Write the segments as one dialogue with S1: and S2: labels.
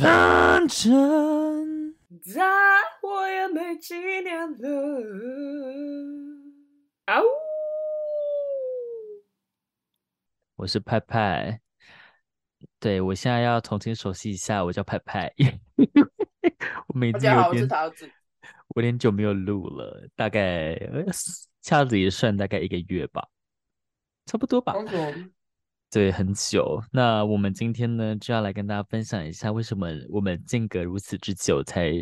S1: 反正
S2: 再活也没几年了。啊呜！
S1: 我是派派，对，我现在要重新熟悉一下，我叫派派。我每次有
S2: 点。我
S1: 有点久没有录了，大概掐指一算，大概一个月吧，差不多吧。对，很久。那我们今天呢，就要来跟大家分享一下，为什么我们间隔如此之久，才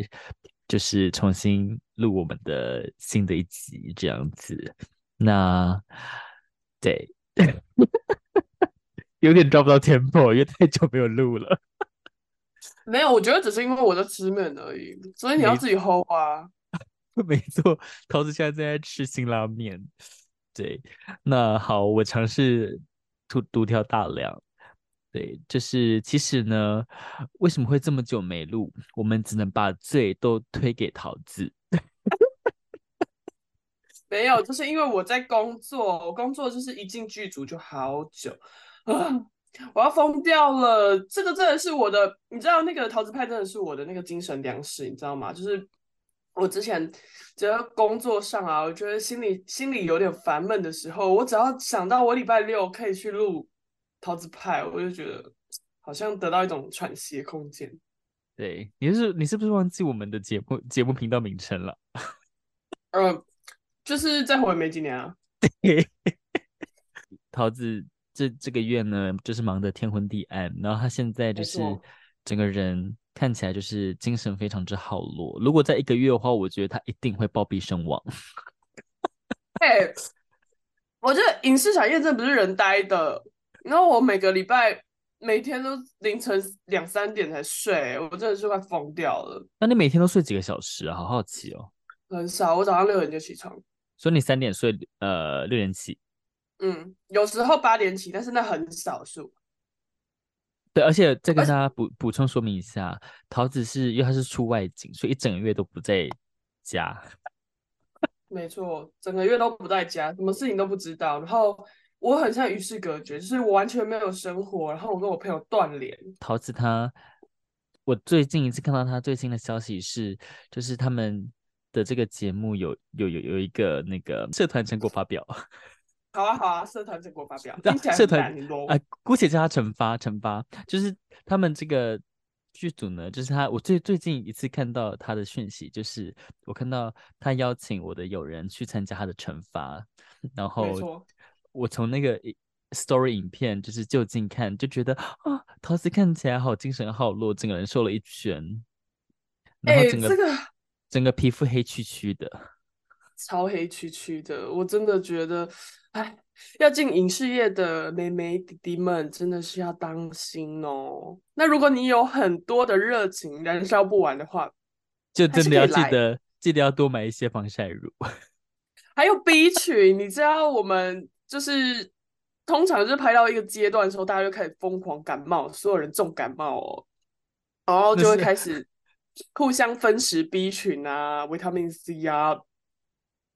S1: 就是重新录我们的新的一集这样子。那对，有点抓不到 tempo，因为太久没有录了。
S2: 没有，我觉得只是因为我在吃面而已，所以你要自己 hold 啊。
S1: 没错，桃子现在正在吃辛拉面。对，那好，我尝试。独独挑大梁，对，就是其实呢，为什么会这么久没录？我们只能把罪都推给桃子。
S2: 没有，就是因为我在工作，我工作就是一进剧组就好久啊，我要疯掉了。这个真的是我的，你知道那个桃子派真的是我的那个精神粮食，你知道吗？就是我之前只要工作上啊，我觉得心里心里有点烦闷的时候，我只要想到我礼拜六可以去录桃子派，我就觉得好像得到一种喘息的空间。
S1: 对，你是你是不是忘记我们的节目节目频道名称了？
S2: 呃，就是再活没几年啊。
S1: 对，桃子这这个月呢，就是忙得天昏地暗，然后他现在就是整个人。看起来就是精神非常之好落。如果在一个月的话，我觉得他一定会暴毙身亡。
S2: 哎、欸，我觉得影视产业真的不是人呆的。然后我每个礼拜每天都凌晨两三点才睡，我真的是快疯掉了。
S1: 那你每天都睡几个小时啊？好好奇哦。
S2: 很少，我早上六点就起床。
S1: 所以你三点睡，呃，六点起。
S2: 嗯，有时候八点起，但是那很少数。
S1: 对，而且再跟大家补补充说明一下，桃子是因为他是出外景，所以一整个月都不在家。
S2: 没错，整个月都不在家，什么事情都不知道。然后我很像与世隔绝，就是我完全没有生活。然后我跟我朋友断联。
S1: 桃子他，我最近一次看到他最新的消息是，就是他们的这个节目有有有有一个那个社团成果发表。
S2: 好啊好啊，社团成果发表，
S1: 社团啊，姑且叫他惩罚惩罚，就是他们这个剧组呢，就是他，我最最近一次看到他的讯息，就是我看到他邀请我的友人去参加他的惩罚，然后我从那个 story 影片就是就近看，就觉得啊，桃子看起来好精神好弱，整个人瘦了一圈，然后整个、欸这个、整个皮肤黑黢黢的。
S2: 超黑黢黢的，我真的觉得，哎，要进影视业的妹妹弟弟们真的是要当心哦。那如果你有很多的热情燃烧不完的话，
S1: 就真的要记得记得要多买一些防晒乳。
S2: 还有 B 群，你知道我们就是通常就是拍到一个阶段的时候，大家就开始疯狂感冒，所有人重感冒哦，然后就会开始互相分食 B 群啊、维他命 C 啊。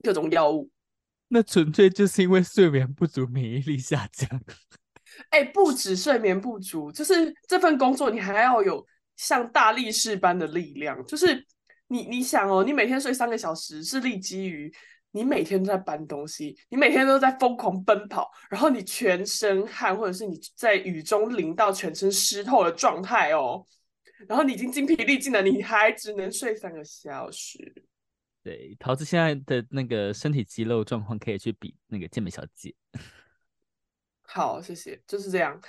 S2: 各种药物，
S1: 那纯粹就是因为睡眠不足，免疫力下降。
S2: 哎、欸，不止睡眠不足，就是这份工作你还要有像大力士般的力量。就是你，你想哦，你每天睡三个小时，是立基于你每天都在搬东西，你每天都在疯狂奔跑，然后你全身汗，或者是你在雨中淋到全身湿透的状态哦。然后你已经精疲力尽了，你还只能睡三个小时。
S1: 对，桃子现在的那个身体肌肉状况可以去比那个健美小姐。
S2: 好，谢谢，就是这样。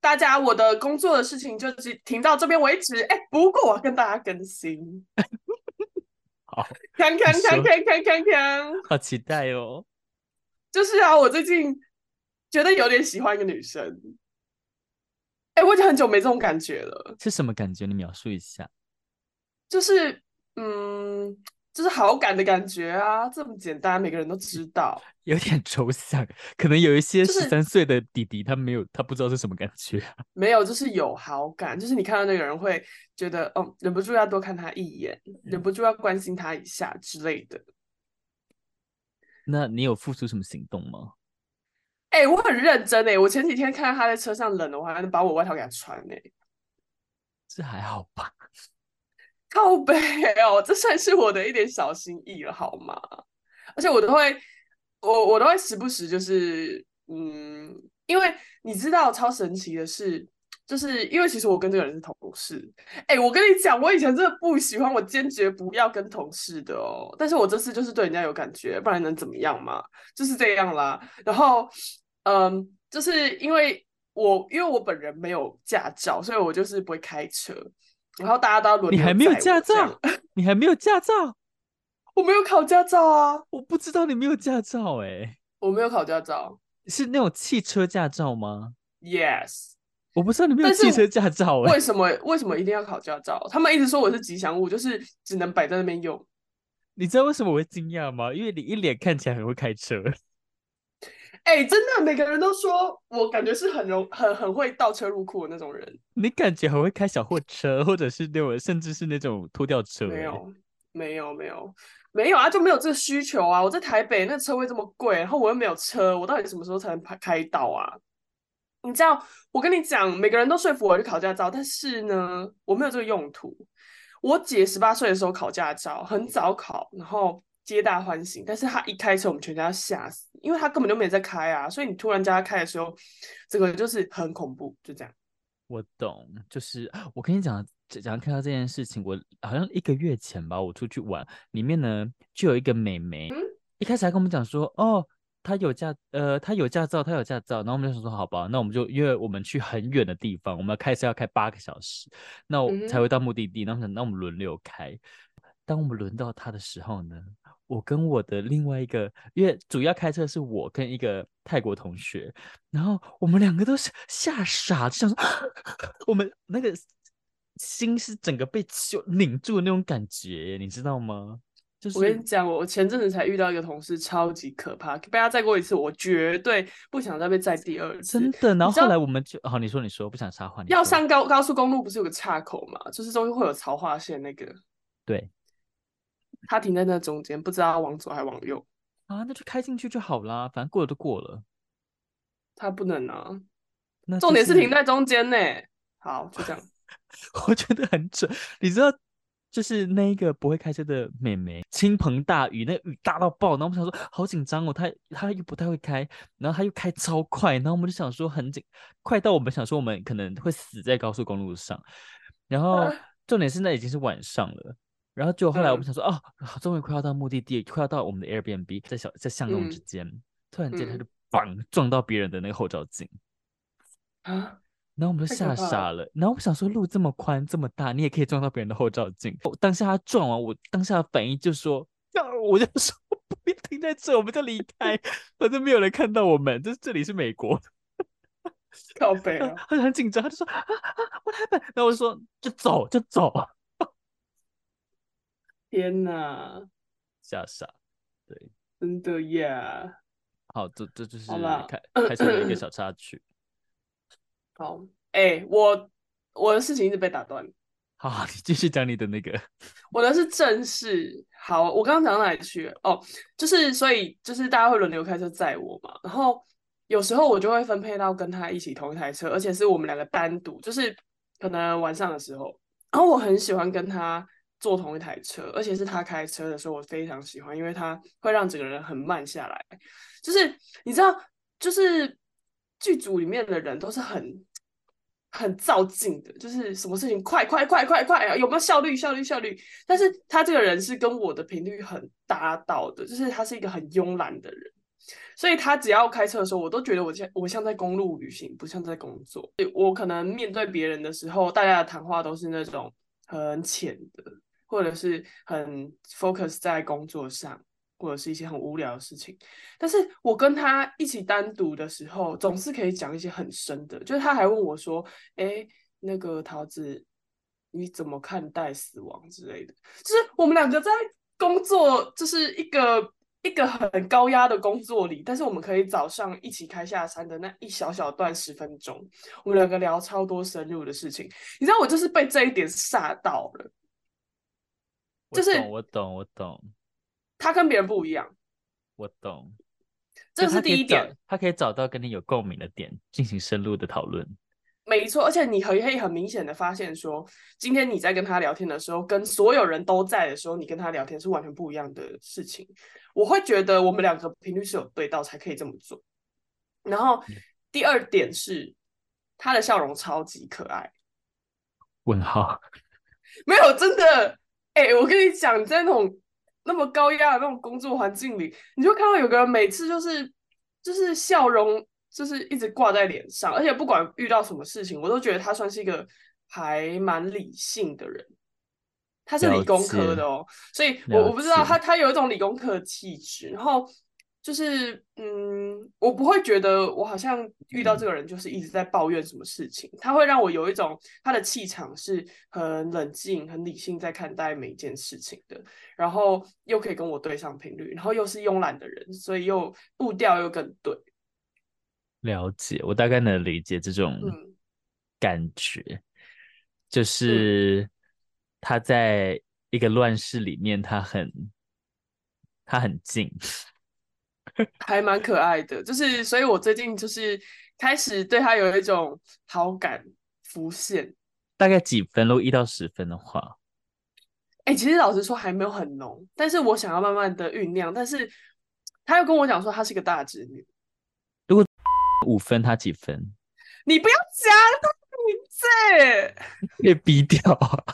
S2: 大家，我的工作的事情就只停到这边为止。哎，不过我要跟大家更新。
S1: 好，
S2: 看看看看看看看，
S1: 好期待哦。
S2: 就是啊，我最近觉得有点喜欢一个女生。哎，我已经很久没这种感觉了。
S1: 是什么感觉？你描述一下。
S2: 就是，嗯。就是好感的感觉啊，这么简单，每个人都知道。
S1: 有点抽象，可能有一些十三岁的弟弟，他没有，他不知道是什么感觉。
S2: 没有，就是有好感，就是你看到那个人会觉得，哦，忍不住要多看他一眼，忍不住要关心他一下之类的。
S1: 那你有付出什么行动吗？
S2: 哎、欸，我很认真哎，我前几天看到他在车上冷了，我还能把我外套给他穿哎。
S1: 这还好吧？
S2: 靠北哦，这算是我的一点小心意了，好吗？而且我都会，我我都会时不时就是，嗯，因为你知道超神奇的是。就是因为其实我跟这个人是同事，哎、我跟你讲，我以前真的不喜欢，我坚决不要跟同事的哦。但是我这次就是对人家有感觉，不然能怎么样嘛？就是这样啦。然后，嗯，就是因为我因为我本人没有驾照，所以我就是不会开车。然后大家都要轮流。你
S1: 还没有驾照？你还没有驾照？
S2: 我没有考驾照啊！
S1: 我不知道你没有驾照哎、欸。
S2: 我没有考驾照，
S1: 是那种汽车驾照吗
S2: ？Yes。
S1: 我不知道你没有汽车驾照哎，
S2: 为什么为什么一定要考驾照？他们一直说我是吉祥物，就是只能摆在那边用。
S1: 你知道为什么我会惊讶吗？因为你一脸看起来很会开车。
S2: 哎、欸，真的，每个人都说我感觉是很容很很会倒车入库的那种人。
S1: 你感觉很会开小货车，或者是那种甚至是那种拖吊车？
S2: 没有，没有，没有，没有啊，就没有这个需求啊！我在台北，那车位这么贵，然后我又没有车，我到底什么时候才能开到啊？你知道，我跟你讲，每个人都说服我去考驾照，但是呢，我没有这个用途。我姐十八岁的时候考驾照，很早考，然后皆大欢喜。但是他一开车，我们全家吓死，因为他根本就没在开啊。所以你突然叫他开的时候，这个就是很恐怖，就这样。
S1: 我懂，就是我跟你讲，讲看到这件事情，我好像一个月前吧，我出去玩，里面呢就有一个美眉，嗯、一开始还跟我们讲说，哦。她有驾，呃，她有驾照，她有驾照，然后我们就想说，好吧，那我们就因为我们去很远的地方，我们要开车要开八个小时，那我才会到目的地。那我们那我们轮流开。当我们轮到他的时候呢，我跟我的另外一个，因为主要开车是我跟一个泰国同学，然后我们两个都是吓傻，就想说，我们那个心是整个被就拧住的那种感觉，你知道吗？就是、
S2: 我跟你讲，我前阵子才遇到一个同事，超级可怕。被他载过一次，我绝对不想再被载第二次。
S1: 真的，然后后来我们就……好、哦，你说，你说，不想插话。
S2: 要上高高速公路，不是有个岔口嘛？就是中间会有槽化线那个。
S1: 对。
S2: 他停在那中间，不知道往左还往右。
S1: 啊，那就开进去就好啦，反正过了就过了。
S2: 他不能啊。
S1: 那、
S2: 重点是停在中间呢。好，就这样。
S1: 我觉得很准，你知道。就是那一个不会开车的妹妹，倾盆大雨，那雨大到爆，然后我们想说好紧张哦，她她又不太会开，然后她又开超快，然后我们就想说很紧，快到我们想说我们可能会死在高速公路上，然后重点是那已经是晚上了，然后就后来我们想说、嗯、哦，终于快要到目的地，快要到我们的 Airbnb，在小在巷弄之间，嗯、突然间他就砰撞到别人的那个后照镜啊。然后我们就吓傻了，然后我想说路这么宽这么大，你也可以撞到别人的后照镜。当下他撞完，我当下的反应就说，我就 说不要停在这，我们就离 开，反正没有人看到我们。这这里是美国，
S2: 靠北啊！
S1: 他就很紧张，他就说啊啊，what happened？然后我就说就走就走。
S2: 天哪，
S1: 吓傻，对，
S2: 真的呀。
S1: 好，这这就是开开车的一个小插曲。
S2: 好，哎、欸，我我的事情一直被打断。
S1: 好，你继续讲你的那个。
S2: 我的是正事。好，我刚刚讲到哪里去了？哦，就是所以就是大家会轮流开车载我嘛，然后有时候我就会分配到跟他一起同一台车，而且是我们两个单独，就是可能晚上的时候，然后我很喜欢跟他坐同一台车，而且是他开车的时候，我非常喜欢，因为他会让整个人很慢下来。就是你知道，就是剧组里面的人都是很。很躁进的，就是什么事情快快快快快啊！有没有效率效率效率？但是他这个人是跟我的频率很搭到的，就是他是一个很慵懒的人，所以他只要开车的时候，我都觉得我像我像在公路旅行，不像在工作。我可能面对别人的时候，大家的谈话都是那种很浅的，或者是很 focus 在工作上。或者是一些很无聊的事情，但是我跟他一起单独的时候，总是可以讲一些很深的。就是他还问我说：“哎，那个桃子，你怎么看待死亡之类的？”就是我们两个在工作，就是一个一个很高压的工作里，但是我们可以早上一起开下山的那一小小段十分钟，我们两个聊超多深入的事情。你知道，我就是被这一点吓到了。就是
S1: 我懂，我懂。
S2: 他跟别人不一样，
S1: 我懂，
S2: 这是第一点。
S1: 他可以找到跟你有共鸣的点，进行深入的讨论。
S2: 没错，而且你可以很明显的发现说，今天你在跟他聊天的时候，跟所有人都在的时候，你跟他聊天是完全不一样的事情。我会觉得我们两个频率是有对到才可以这么做。然后第二点是，他的笑容超级可爱。
S1: 问号？
S2: 没有，真的。哎、欸，我跟你讲，在那种那么高压的那种工作环境里，你就看到有个人每次就是就是笑容。就是一直挂在脸上，而且不管遇到什么事情，我都觉得他算是一个还蛮理性的人。他是理工科的哦，所以我我不知道他他有一种理工科的气质。然后就是嗯，我不会觉得我好像遇到这个人就是一直在抱怨什么事情。嗯、他会让我有一种他的气场是很冷静、很理性在看待每一件事情的。然后又可以跟我对上频率，然后又是慵懒的人，所以又步调又更对。
S1: 了解，我大概能理解这种感觉，嗯、就是他在一个乱世里面，他很他很静，
S2: 还蛮可爱的。就是，所以我最近就是开始对他有一种好感浮现。
S1: 大概几分？如果一到十分的话，
S2: 哎、欸，其实老实说还没有很浓，但是我想要慢慢的酝酿。但是他又跟我讲说，他是一个大侄女。
S1: 如果五分，他几分？
S2: 你不要讲他名字，
S1: 别逼掉啊！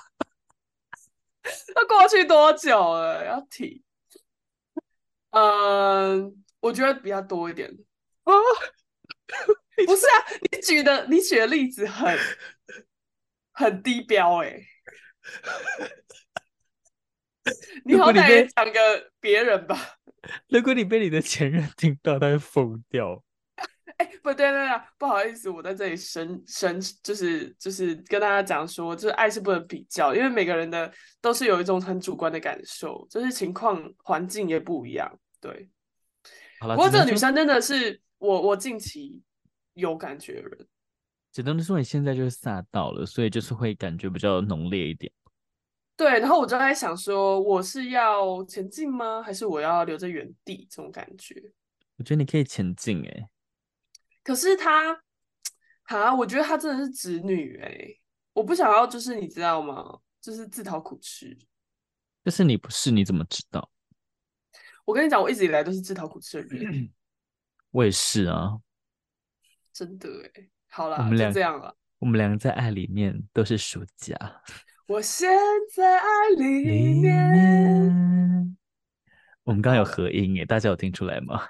S2: 都过去多久了？要提？嗯，我觉得比较多一点啊。不是啊，你举的你举的例子很很低标哎、欸。你好歹也讲个别人吧。
S1: 如果你被你的前任听到，他会疯掉。
S2: 哎，不对，对，对，不好意思，我在这里深深就是就是跟大家讲说，就是爱是不能比较，因为每个人的都是有一种很主观的感受，就是情况环境也不一样。对，好了，不过这个女生真的是我我近期有感觉的人。
S1: 只能说你现在就是吓到了，所以就是会感觉比较浓烈一点。
S2: 对，然后我就在想说，我是要前进吗？还是我要留在原地？这种感觉。
S1: 我觉得你可以前进，哎。
S2: 可是他，啊，我觉得他真的是直女哎、欸，我不想要，就是你知道吗？就是自讨苦吃。
S1: 但是你不是，你怎么知道？
S2: 我跟你讲，我一直以来都是自讨苦吃的人。
S1: 我也是啊，
S2: 真的哎、欸。好了，
S1: 我们俩
S2: 就这样了。
S1: 我们两个在爱里面都是输家。
S2: 我现在爱里面。
S1: 我们刚刚有合音耶，大家有听出来吗？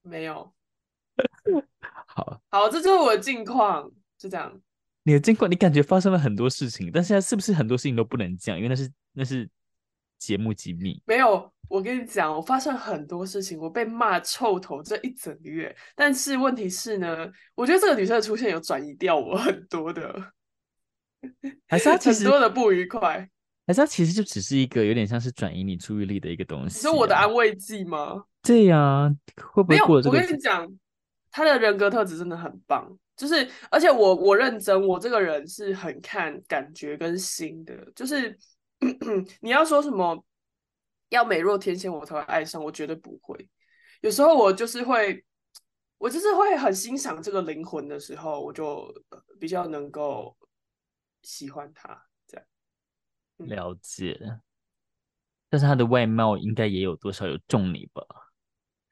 S2: 没有。
S1: 好
S2: 好，这就是我的近况，就这样。
S1: 你的近况，你感觉发生了很多事情，但现在是不是很多事情都不能讲？因为那是那是节目机密。
S2: 没有，我跟你讲，我发生很多事情，我被骂臭头这一整个月。但是问题是呢，我觉得这个女生的出现有转移掉我很多的，
S1: 还是她其实
S2: 很多的不愉快，
S1: 还是她其实就只是一个有点像是转移你注意力的一个东西、啊。
S2: 是我的安慰剂吗？
S1: 对呀、啊，会不会过了这个？
S2: 我跟你讲。她的人格特质真的很棒，就是而且我我认真，我这个人是很看感觉跟心的，就是 你要说什么要美若天仙我才会爱上，我绝对不会。有时候我就是会，我就是会很欣赏这个灵魂的时候，我就比较能够喜欢他这样。
S1: 嗯、了解，但是他的外貌应该也有多少有中你吧？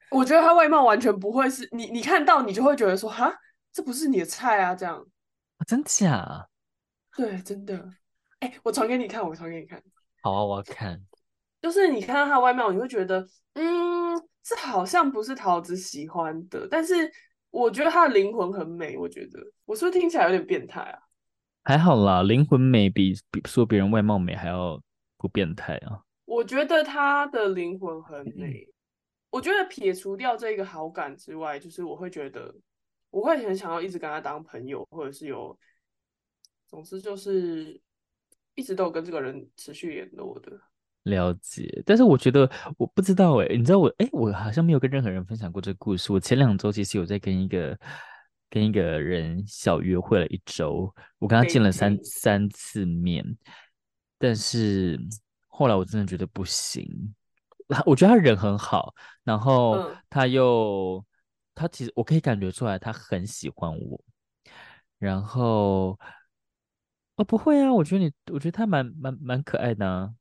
S2: 我觉得他外貌完全不会是你，你看到你就会觉得说，哈，这不是你的菜啊，这样。
S1: 啊、真假？
S2: 对，真的。哎，我传给你看，我传给你看。
S1: 好啊，我要看。
S2: 就是你看到他的外貌，你会觉得，嗯，这好像不是桃子喜欢的。但是我觉得他的灵魂很美。我觉得，我是不是听起来有点变态啊？
S1: 还好啦，灵魂美比比说别人外貌美还要不变态啊。
S2: 我觉得他的灵魂很美。嗯我觉得撇除掉这个好感之外，就是我会觉得，我会很想要一直跟他当朋友，或者是有，总之就是一直都有跟这个人持续联络的。
S1: 了解，但是我觉得我不知道哎，你知道我哎，我好像没有跟任何人分享过这个故事。我前两周其实有在跟一个跟一个人小约会了一周，我跟他见了三三次面，但是后来我真的觉得不行。我觉得他人很好，然后他又，嗯、他其实我可以感觉出来，他很喜欢我，然后哦不会啊，我觉得你，我觉得他蛮蛮蛮可爱的啊。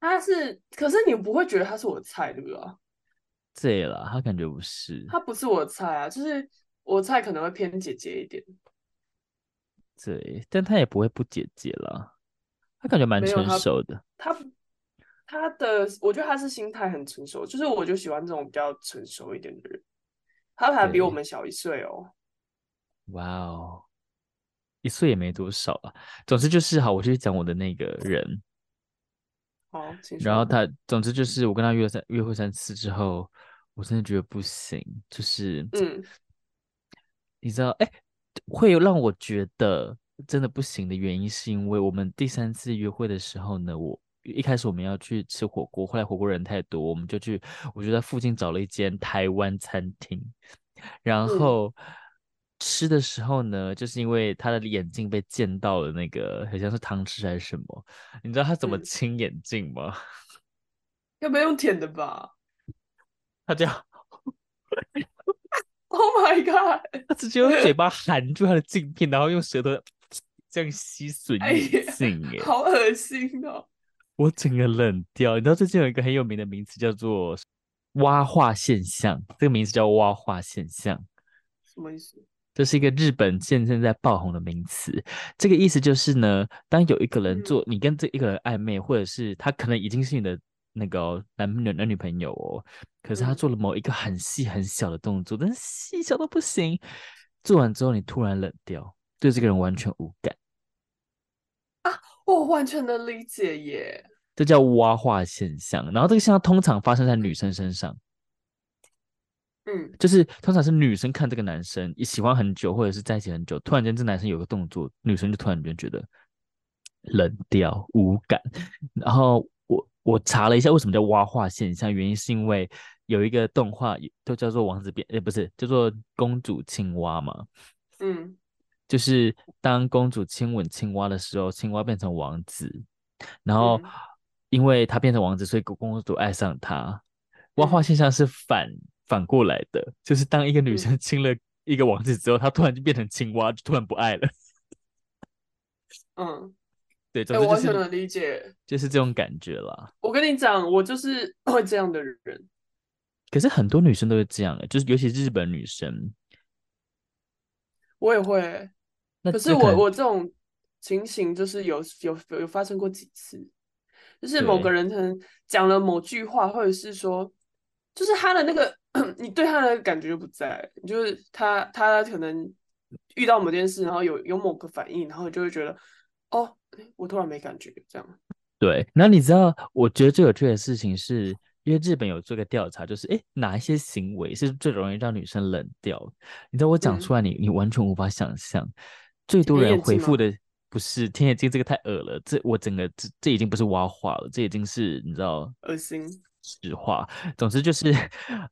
S2: 他是，可是你不会觉得他是我的菜，对不对？
S1: 对了，他感觉不是，
S2: 他不是我的菜啊，就是我的菜可能会偏姐姐一点。
S1: 对，但他也不会不姐姐了，他感觉蛮成熟的。
S2: 他他的，我觉得他是心态很成熟，就是我就喜欢这种比较成熟一点的人。他还比我们小一岁哦。
S1: 哇哦，一岁也没多少啊。总之就是好，我就讲我的那个人。
S2: 好，
S1: 然后他，总之就是我跟他约三约会三次之后，我真的觉得不行，就是
S2: 嗯，
S1: 你知道，哎。会让我觉得真的不行的原因，是因为我们第三次约会的时候呢，我一开始我们要去吃火锅，后来火锅人太多，我们就去，我就在附近找了一间台湾餐厅，然后吃的时候呢，就是因为他的眼镜被溅到了那个，好像是汤匙还是什么，你知道他怎么清眼镜吗？
S2: 要不要用舔的吧？
S1: 他这样。
S2: Oh my god！
S1: 他直接用嘴巴含住他的镜片，然后用舌头这样吸吮眼镜，哎，
S2: 好恶心哦！
S1: 我整个冷掉。你知道最近有一个很有名的名词叫做“蛙化现象”，这个名字叫“蛙化现象”，
S2: 什么意思？
S1: 这是一个日本现在在爆红的名词。这个意思就是呢，当有一个人做，你跟这一个人暧昧，或者是他可能已经是你的。那个男女男女朋友哦，可是他做了某一个很细很小的动作，嗯、但是细小到不行。做完之后，你突然冷掉，对这个人完全无感
S2: 啊！我完全能理解耶，
S1: 这叫挖化现象。然后这个现象通常发生在女生身上，
S2: 嗯，
S1: 就是通常是女生看这个男生也喜欢很久，或者是在一起很久，突然间这男生有个动作，女生就突然间觉得冷掉无感，然后。我我查了一下，为什么叫蛙化现象？原因是因为有一个动画，都叫做王子变，诶，不是，叫做公主青蛙嘛。
S2: 嗯，
S1: 就是当公主亲吻青蛙的时候，青蛙变成王子，然后因为他变成王子，所以公主爱上他。蛙化现象是反反过来的，就是当一个女生亲了一个王子之后，她突然就变成青蛙，就突然不爱了。
S2: 嗯。
S1: 对，就是、
S2: 我完全能理解，
S1: 就是这种感觉啦。
S2: 我跟你讲，我就是会这样的人。
S1: 可是很多女生都是这样的，就是尤其日本女生，
S2: 我也会。可是我我这种情形就是有有有发生过几次，就是某个人可能讲了某句话，或者是说，就是他的那个你对他的感觉就不在，就是他他可能遇到某件事，然后有有某个反应，然后就会觉得哦。我突然没感觉，这样。
S1: 对，那你知道，我觉得最有趣的事情是，因为日本有做个调查，就是哎，哪一些行为是最容易让女生冷掉？你知道我讲出来你，你、嗯、你完全无法想象。最多人回复的不是“天眼镜”这个太恶了，这我整个这这已经不是挖化了，这已经是你知道
S2: 恶心
S1: 实话。总之就是，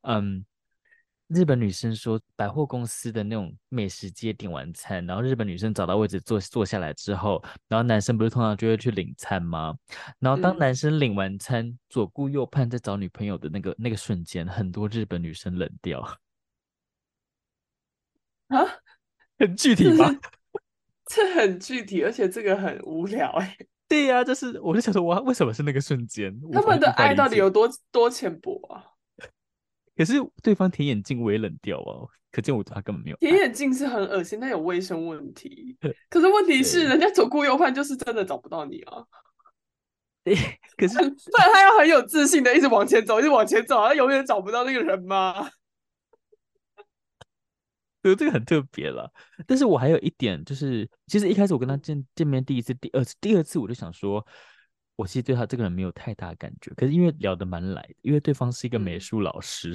S1: 嗯。日本女生说，百货公司的那种美食街点完餐，然后日本女生找到位置坐坐下来之后，然后男生不是通常就会去领餐吗？然后当男生领完餐，嗯、左顾右盼在找女朋友的那个那个瞬间，很多日本女生冷掉。
S2: 啊，
S1: 很具体吗？
S2: 这，这很具体，而且这个很无聊哎。
S1: 对呀、啊，就是我就想说，哇，为什么是那个瞬间？
S2: 他们的爱到底有多多浅薄啊？
S1: 可是对方舔眼镜我也冷掉哦，可见我对他根本没有。
S2: 舔眼镜是很恶心，但有卫生问题。可是问题是，人家左顾右盼就是真的找不到你啊。
S1: 对，可是
S2: 不然他要很有自信的一直往前走，一直往前走，他永远找不到那个人吗？
S1: 对，这个很特别了。但是我还有一点，就是其实一开始我跟他见见面第一次、第二次、第二次，我就想说。我其实对他这个人没有太大感觉，可是因为聊得蛮来的，因为对方是一个美术老师。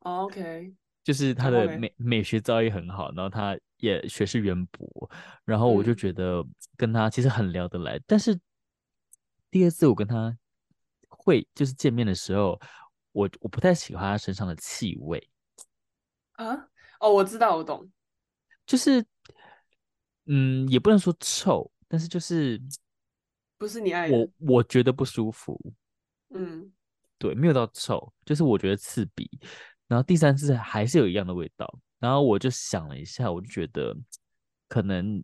S2: 嗯、OK，
S1: 就是他的美美学造诣很好，然后他也学识渊博，然后我就觉得跟他其实很聊得来。嗯、但是第二次我跟他会就是见面的时候，我我不太喜欢他身上的气味。
S2: 啊？哦，我知道，我懂，
S1: 就是嗯，也不能说臭，但是就是。
S2: 不是你爱的，
S1: 我我觉得不舒服。
S2: 嗯，
S1: 对，没有到臭，就是我觉得刺鼻。然后第三次还是有一样的味道，然后我就想了一下，我就觉得可能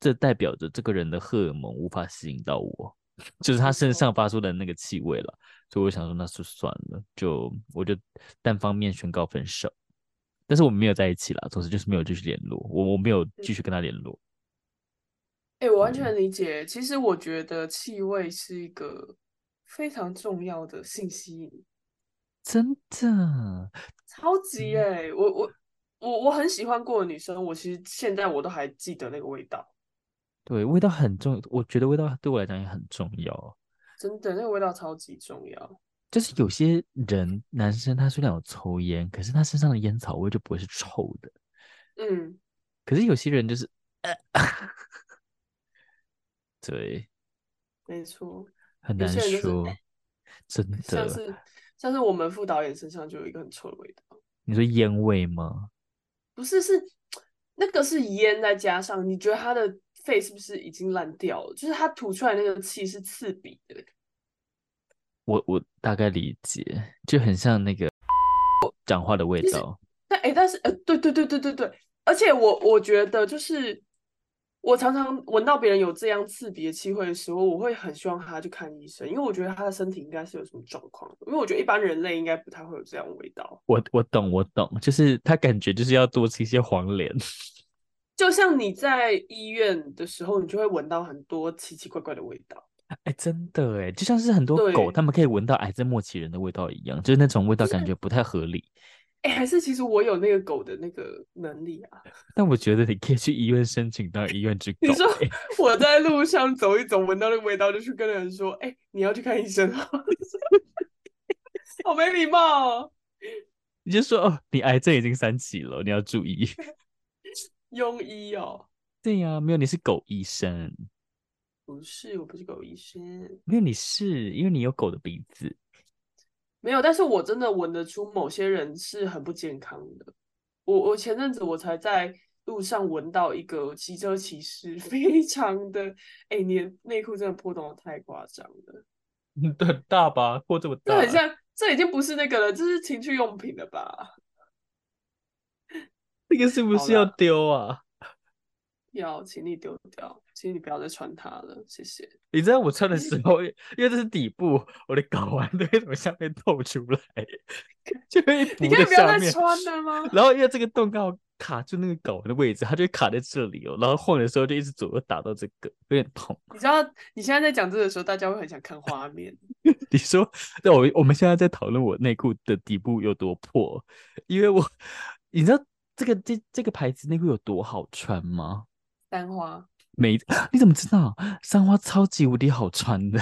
S1: 这代表着这个人的荷尔蒙无法吸引到我，就是他身上发出的那个气味了。所以我想说，那就算了，就我就单方面宣告分手。但是我们没有在一起了，总之就是没有继续联络。我我没有继续跟他联络。
S2: 哎、欸，我完全理解。嗯、其实我觉得气味是一个非常重要的信息，
S1: 真的
S2: 超级哎、欸！我我我我很喜欢过的女生，我其实现在我都还记得那个味道。
S1: 对，味道很重，我觉得味道对我来讲也很重要。
S2: 真的，那个味道超级重要。
S1: 就是有些人，男生他虽然有抽烟，可是他身上的烟草味就不会是臭的。
S2: 嗯。
S1: 可是有些人就是，呃、对，
S2: 没错，
S1: 很难说，
S2: 就是、
S1: 真的。
S2: 像是像是我们副导演身上就有一个很臭的味道。
S1: 你说烟味吗？
S2: 不是，是那个是烟再加上，你觉得他的肺是不是已经烂掉了？就是他吐出来那个气是刺鼻的。
S1: 我我大概理解，就很像那个讲话的味道。
S2: 但哎，但是呃，对对对对对对，而且我我觉得就是我常常闻到别人有这样刺鼻的气味的时候，我会很希望他去看医生，因为我觉得他的身体应该是有什么状况。因为我觉得一般人类应该不太会有这样的味道。
S1: 我我懂我懂，就是他感觉就是要多吃一些黄连，
S2: 就像你在医院的时候，你就会闻到很多奇奇怪怪的味道。
S1: 哎，真的哎，就像是很多狗，它们可以闻到癌症末期人的味道一样，就是那种味道感觉不太合理。
S2: 哎，还是其实我有那个狗的那个能力啊？
S1: 但我觉得你可以去医院申请到医院之狗。
S2: 你说我在路上走一走，闻到那个味道，就去跟人说：“哎，你要去看医生啊。”好没礼貌哦。
S1: 你就说：“哦，你癌症已经三期了，你要注意。”
S2: 庸医哦。
S1: 对呀，没有，你是狗医生。
S2: 不是，我不是狗医生。
S1: 因为你是，因为你有狗的鼻子。
S2: 没有，但是我真的闻得出某些人是很不健康的。我我前阵子我才在路上闻到一个骑车骑士，非常的，哎、欸，你的内裤真的破洞太夸张了。
S1: 很大吧？破这么大？
S2: 这很像，这已经不是那个了，这是情趣用品了吧？
S1: 这个是不是要丢啊？
S2: 要，请你丢掉，请你不要再穿它了，谢谢。
S1: 你知道我穿的时 候，因为这是底部，我的睾丸都会从下面透出来，就会
S2: 你可以不要再穿了吗？
S1: 然后因为这个洞刚好卡住那个睾丸的位置，它就会卡在这里哦。然后晃的时候就一直左右打到这个，有点痛。
S2: 你知道你现在在讲这个的时候，大家会很想看画面。
S1: 你说，那我我们现在在讨论我内裤的底部有多破，因为我你知道这个这这个牌子内裤有多好穿吗？
S2: 三花，
S1: 没，你怎么知道？三花超级无敌好穿的。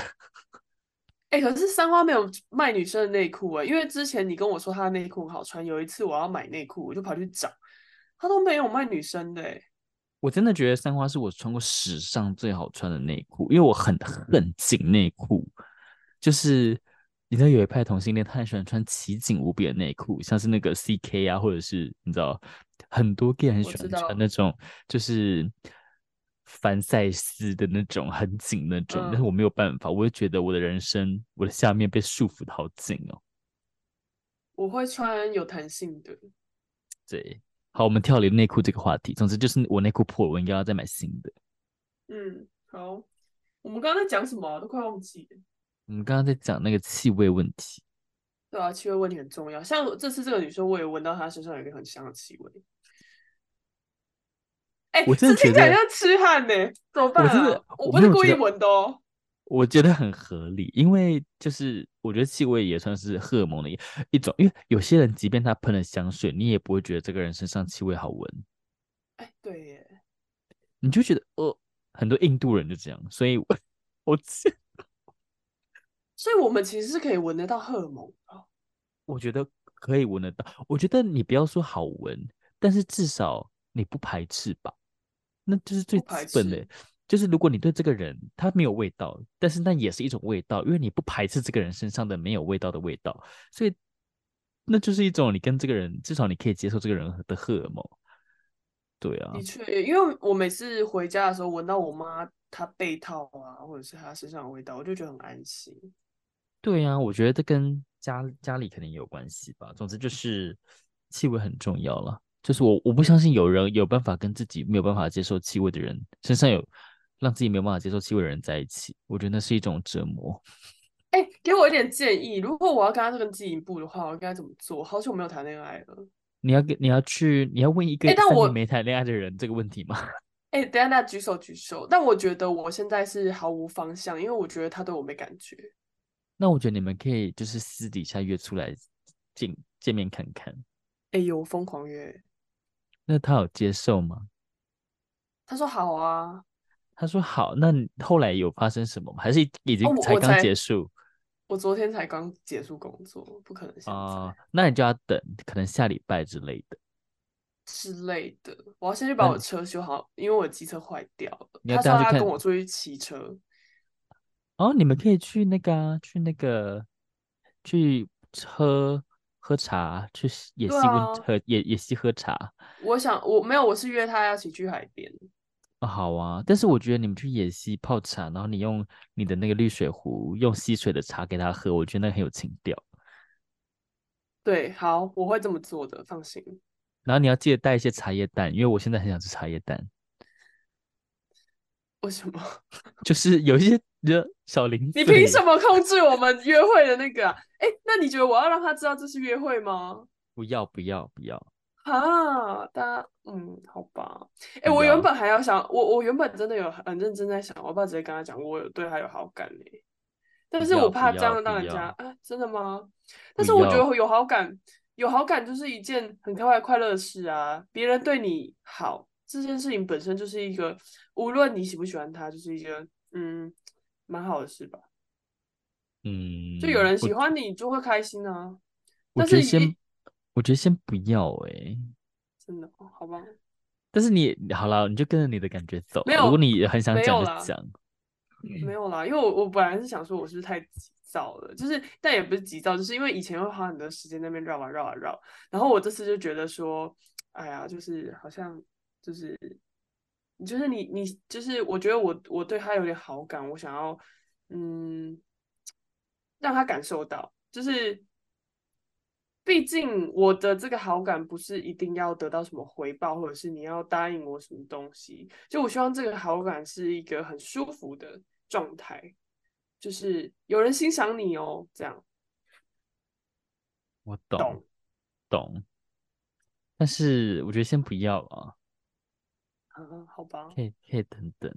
S2: 哎、欸，可是三花没有卖女生的内裤啊，因为之前你跟我说她的内裤好穿，有一次我要买内裤，我就跑去找，她都没有卖女生的。
S1: 我真的觉得三花是我穿过史上最好穿的内裤，因为我很恨紧内裤，就是你知道有一派同性恋他很喜欢穿奇紧无比的内裤，像是那个 CK 啊，或者是你知道很多 gay 很喜欢穿那种，就是。凡赛斯的那种很紧那种，嗯、但是我没有办法，我就觉得我的人生，我的下面被束缚的好紧哦。
S2: 我会穿有弹性的。
S1: 对，好，我们跳离内裤这个话题。总之就是我内裤破了，我应该要再买新的。
S2: 嗯，好。我们刚刚在讲什么、啊？都快忘记了。
S1: 我们刚刚在讲那个气味问题。
S2: 对啊，气味问题很重要。像这次这个女生，我也闻到她身上有一个很香的气味。哎，欸、我真的觉得像痴汉呢，怎么办、啊？我真的，我不是故意闻的哦。
S1: 我觉得很合理，因为就是我觉得气味也算是荷尔蒙的一种，因为有些人即便他喷了香水，你也不会觉得这个人身上气味好闻。
S2: 哎、欸，对耶，
S1: 你就觉得呃，很多印度人就这样，所以我，我，
S2: 所以我们其实是可以闻得到荷尔蒙的。
S1: 我觉得可以闻得到，我觉得你不要说好闻，但是至少你不排斥吧。那就是最基本的，就是如果你对这个人他没有味道，但是那也是一种味道，因为你不排斥这个人身上的没有味道的味道，所以那就是一种你跟这个人至少你可以接受这个人的荷尔蒙。对啊，的
S2: 确，因为我每次回家的时候闻到我妈她被套啊，或者是她身上的味道，我就觉得很安心。
S1: 对啊，我觉得这跟家家里肯定也有关系吧。总之就是气味很重要了。就是我我不相信有人有办法跟自己没有办法接受气味的人身上有让自己没有办法接受气味的人在一起，我觉得那是一种折磨。
S2: 哎、欸，给我一点建议，如果我要跟他更进一步的话，我应该怎么做？好久没有谈恋爱了。
S1: 你要跟你要去你要问一个三年没谈恋爱的人这个问题吗？
S2: 哎、欸，等下，那举手举手。但我觉得我现在是毫无方向，因为我觉得他对我没感觉。
S1: 那我觉得你们可以就是私底下约出来见见面看看。
S2: 哎呦，疯狂约！
S1: 那他有接受吗？
S2: 他说好啊。
S1: 他说好。那后来有发生什么吗？还是已经才刚结束？哦
S2: 我昨天才刚结束工作，不可能现在。
S1: 哦，那你就要等，可能下礼拜之类的。
S2: 之类的，我要先去把我车修好，因为我机车坏掉了。
S1: 你要
S2: 他说他跟我出去骑车。
S1: 哦，你们可以去那个啊，去那个，去喝喝茶，去野溪温喝野野溪喝茶。
S2: 我想我没有，我是约他要一起去海边。
S1: 哦，好啊，但是我觉得你们去野溪泡茶，然后你用你的那个滤水壶，用溪水的茶给他喝，我觉得那很有情调。
S2: 对，好，我会这么做的，放心。
S1: 然后你要记得带一些茶叶蛋，因为我现在很想吃茶叶蛋。
S2: 为什么？
S1: 就是有一些的小零食。
S2: 你凭什么控制我们约会的那个啊？哎，那你觉得我要让他知道这是约会吗？
S1: 不要，不要，不要。
S2: 啊，大家，嗯，好吧。哎，我原本还要想，我我原本真的有很认真在想，我爸直接跟他讲，我有对他有好感嘞。但是我怕这样让人家啊，真的吗？但是我觉得有好感，有好感就是一件很快快乐的事啊。别人对你好，这件事情本身就是一个，无论你喜不喜欢他，就是一个嗯，蛮好的事吧。
S1: 嗯，
S2: 就有人喜欢你，就会开心啊。
S1: 但是先。我觉得先不要哎、欸，
S2: 真的好吧。
S1: 但是你好了，你就跟着你的感觉走。
S2: 没有，
S1: 如果你很想讲就讲。
S2: 没有啦，因为我我本来是想说我是不是太急躁了，就是但也不是急躁，就是因为以前会花很多时间那边绕啊绕啊绕，然后我这次就觉得说，哎呀，就是好像就是，就是你你就是我觉得我我对他有点好感，我想要嗯让他感受到，就是。毕竟我的这个好感不是一定要得到什么回报，或者是你要答应我什么东西。就我希望这个好感是一个很舒服的状态，就是有人欣赏你哦，这样。
S1: 我懂，懂，懂。但是我觉得先不要啊。
S2: 嗯，好吧。
S1: 可以，可以等等。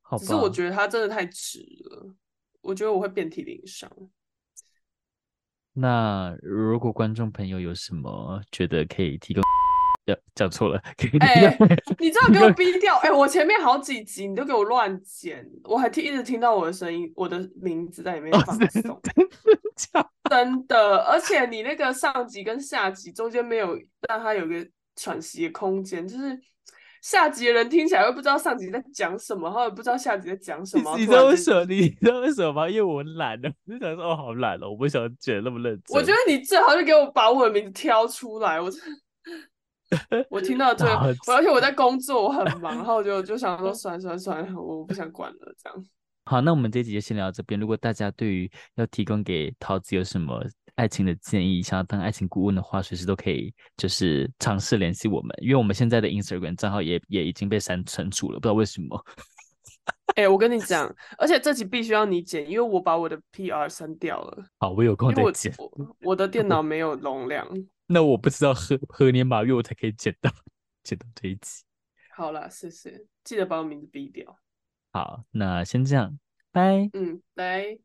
S1: 好吧。
S2: 只是我觉得他真的太直了，我觉得我会遍体鳞伤。
S1: 那如果观众朋友有什么觉得可以提供，要讲错了，可以。
S2: 哎、欸，你这样给我逼掉！哎、欸，我前面好几集你都给我乱剪，我还听一直听到我的声音，我的名字在里面放送。真的，而且你那个上集跟下集中间没有让他有个喘息的空间，就是。下集的人听起来会不知道上集在讲什么，然后也不知道下集在讲什么。你知道为什么？
S1: 你知道为什么吗？因为我懒了，我就想说哦，好懒了，我不想剪那么认真。
S2: 我觉得你最好就给我把我的名字挑出来。我 我听到最后，而且我在工作，我很忙，然后我就就想说算了算了算了，我不想管了，这样。
S1: 好，那我们这集就先聊到这边。如果大家对于要提供给桃子有什么爱情的建议，想要当爱情顾问的话，随时都可以，就是尝试联系我们。因为我们现在的 Instagram 账号也也已经被删删除了，不知道为什么。
S2: 哎、欸，我跟你讲，而且这集必须要你剪，因为我把我的 PR 删掉了。
S1: 好，我有空再剪。
S2: 我我的电脑没有容量。
S1: 那我不知道何何年马月我才可以剪到剪到这一集。
S2: 好了，谢谢，记得把我名字逼掉。
S1: 好，那先这样，拜。
S2: 嗯，拜。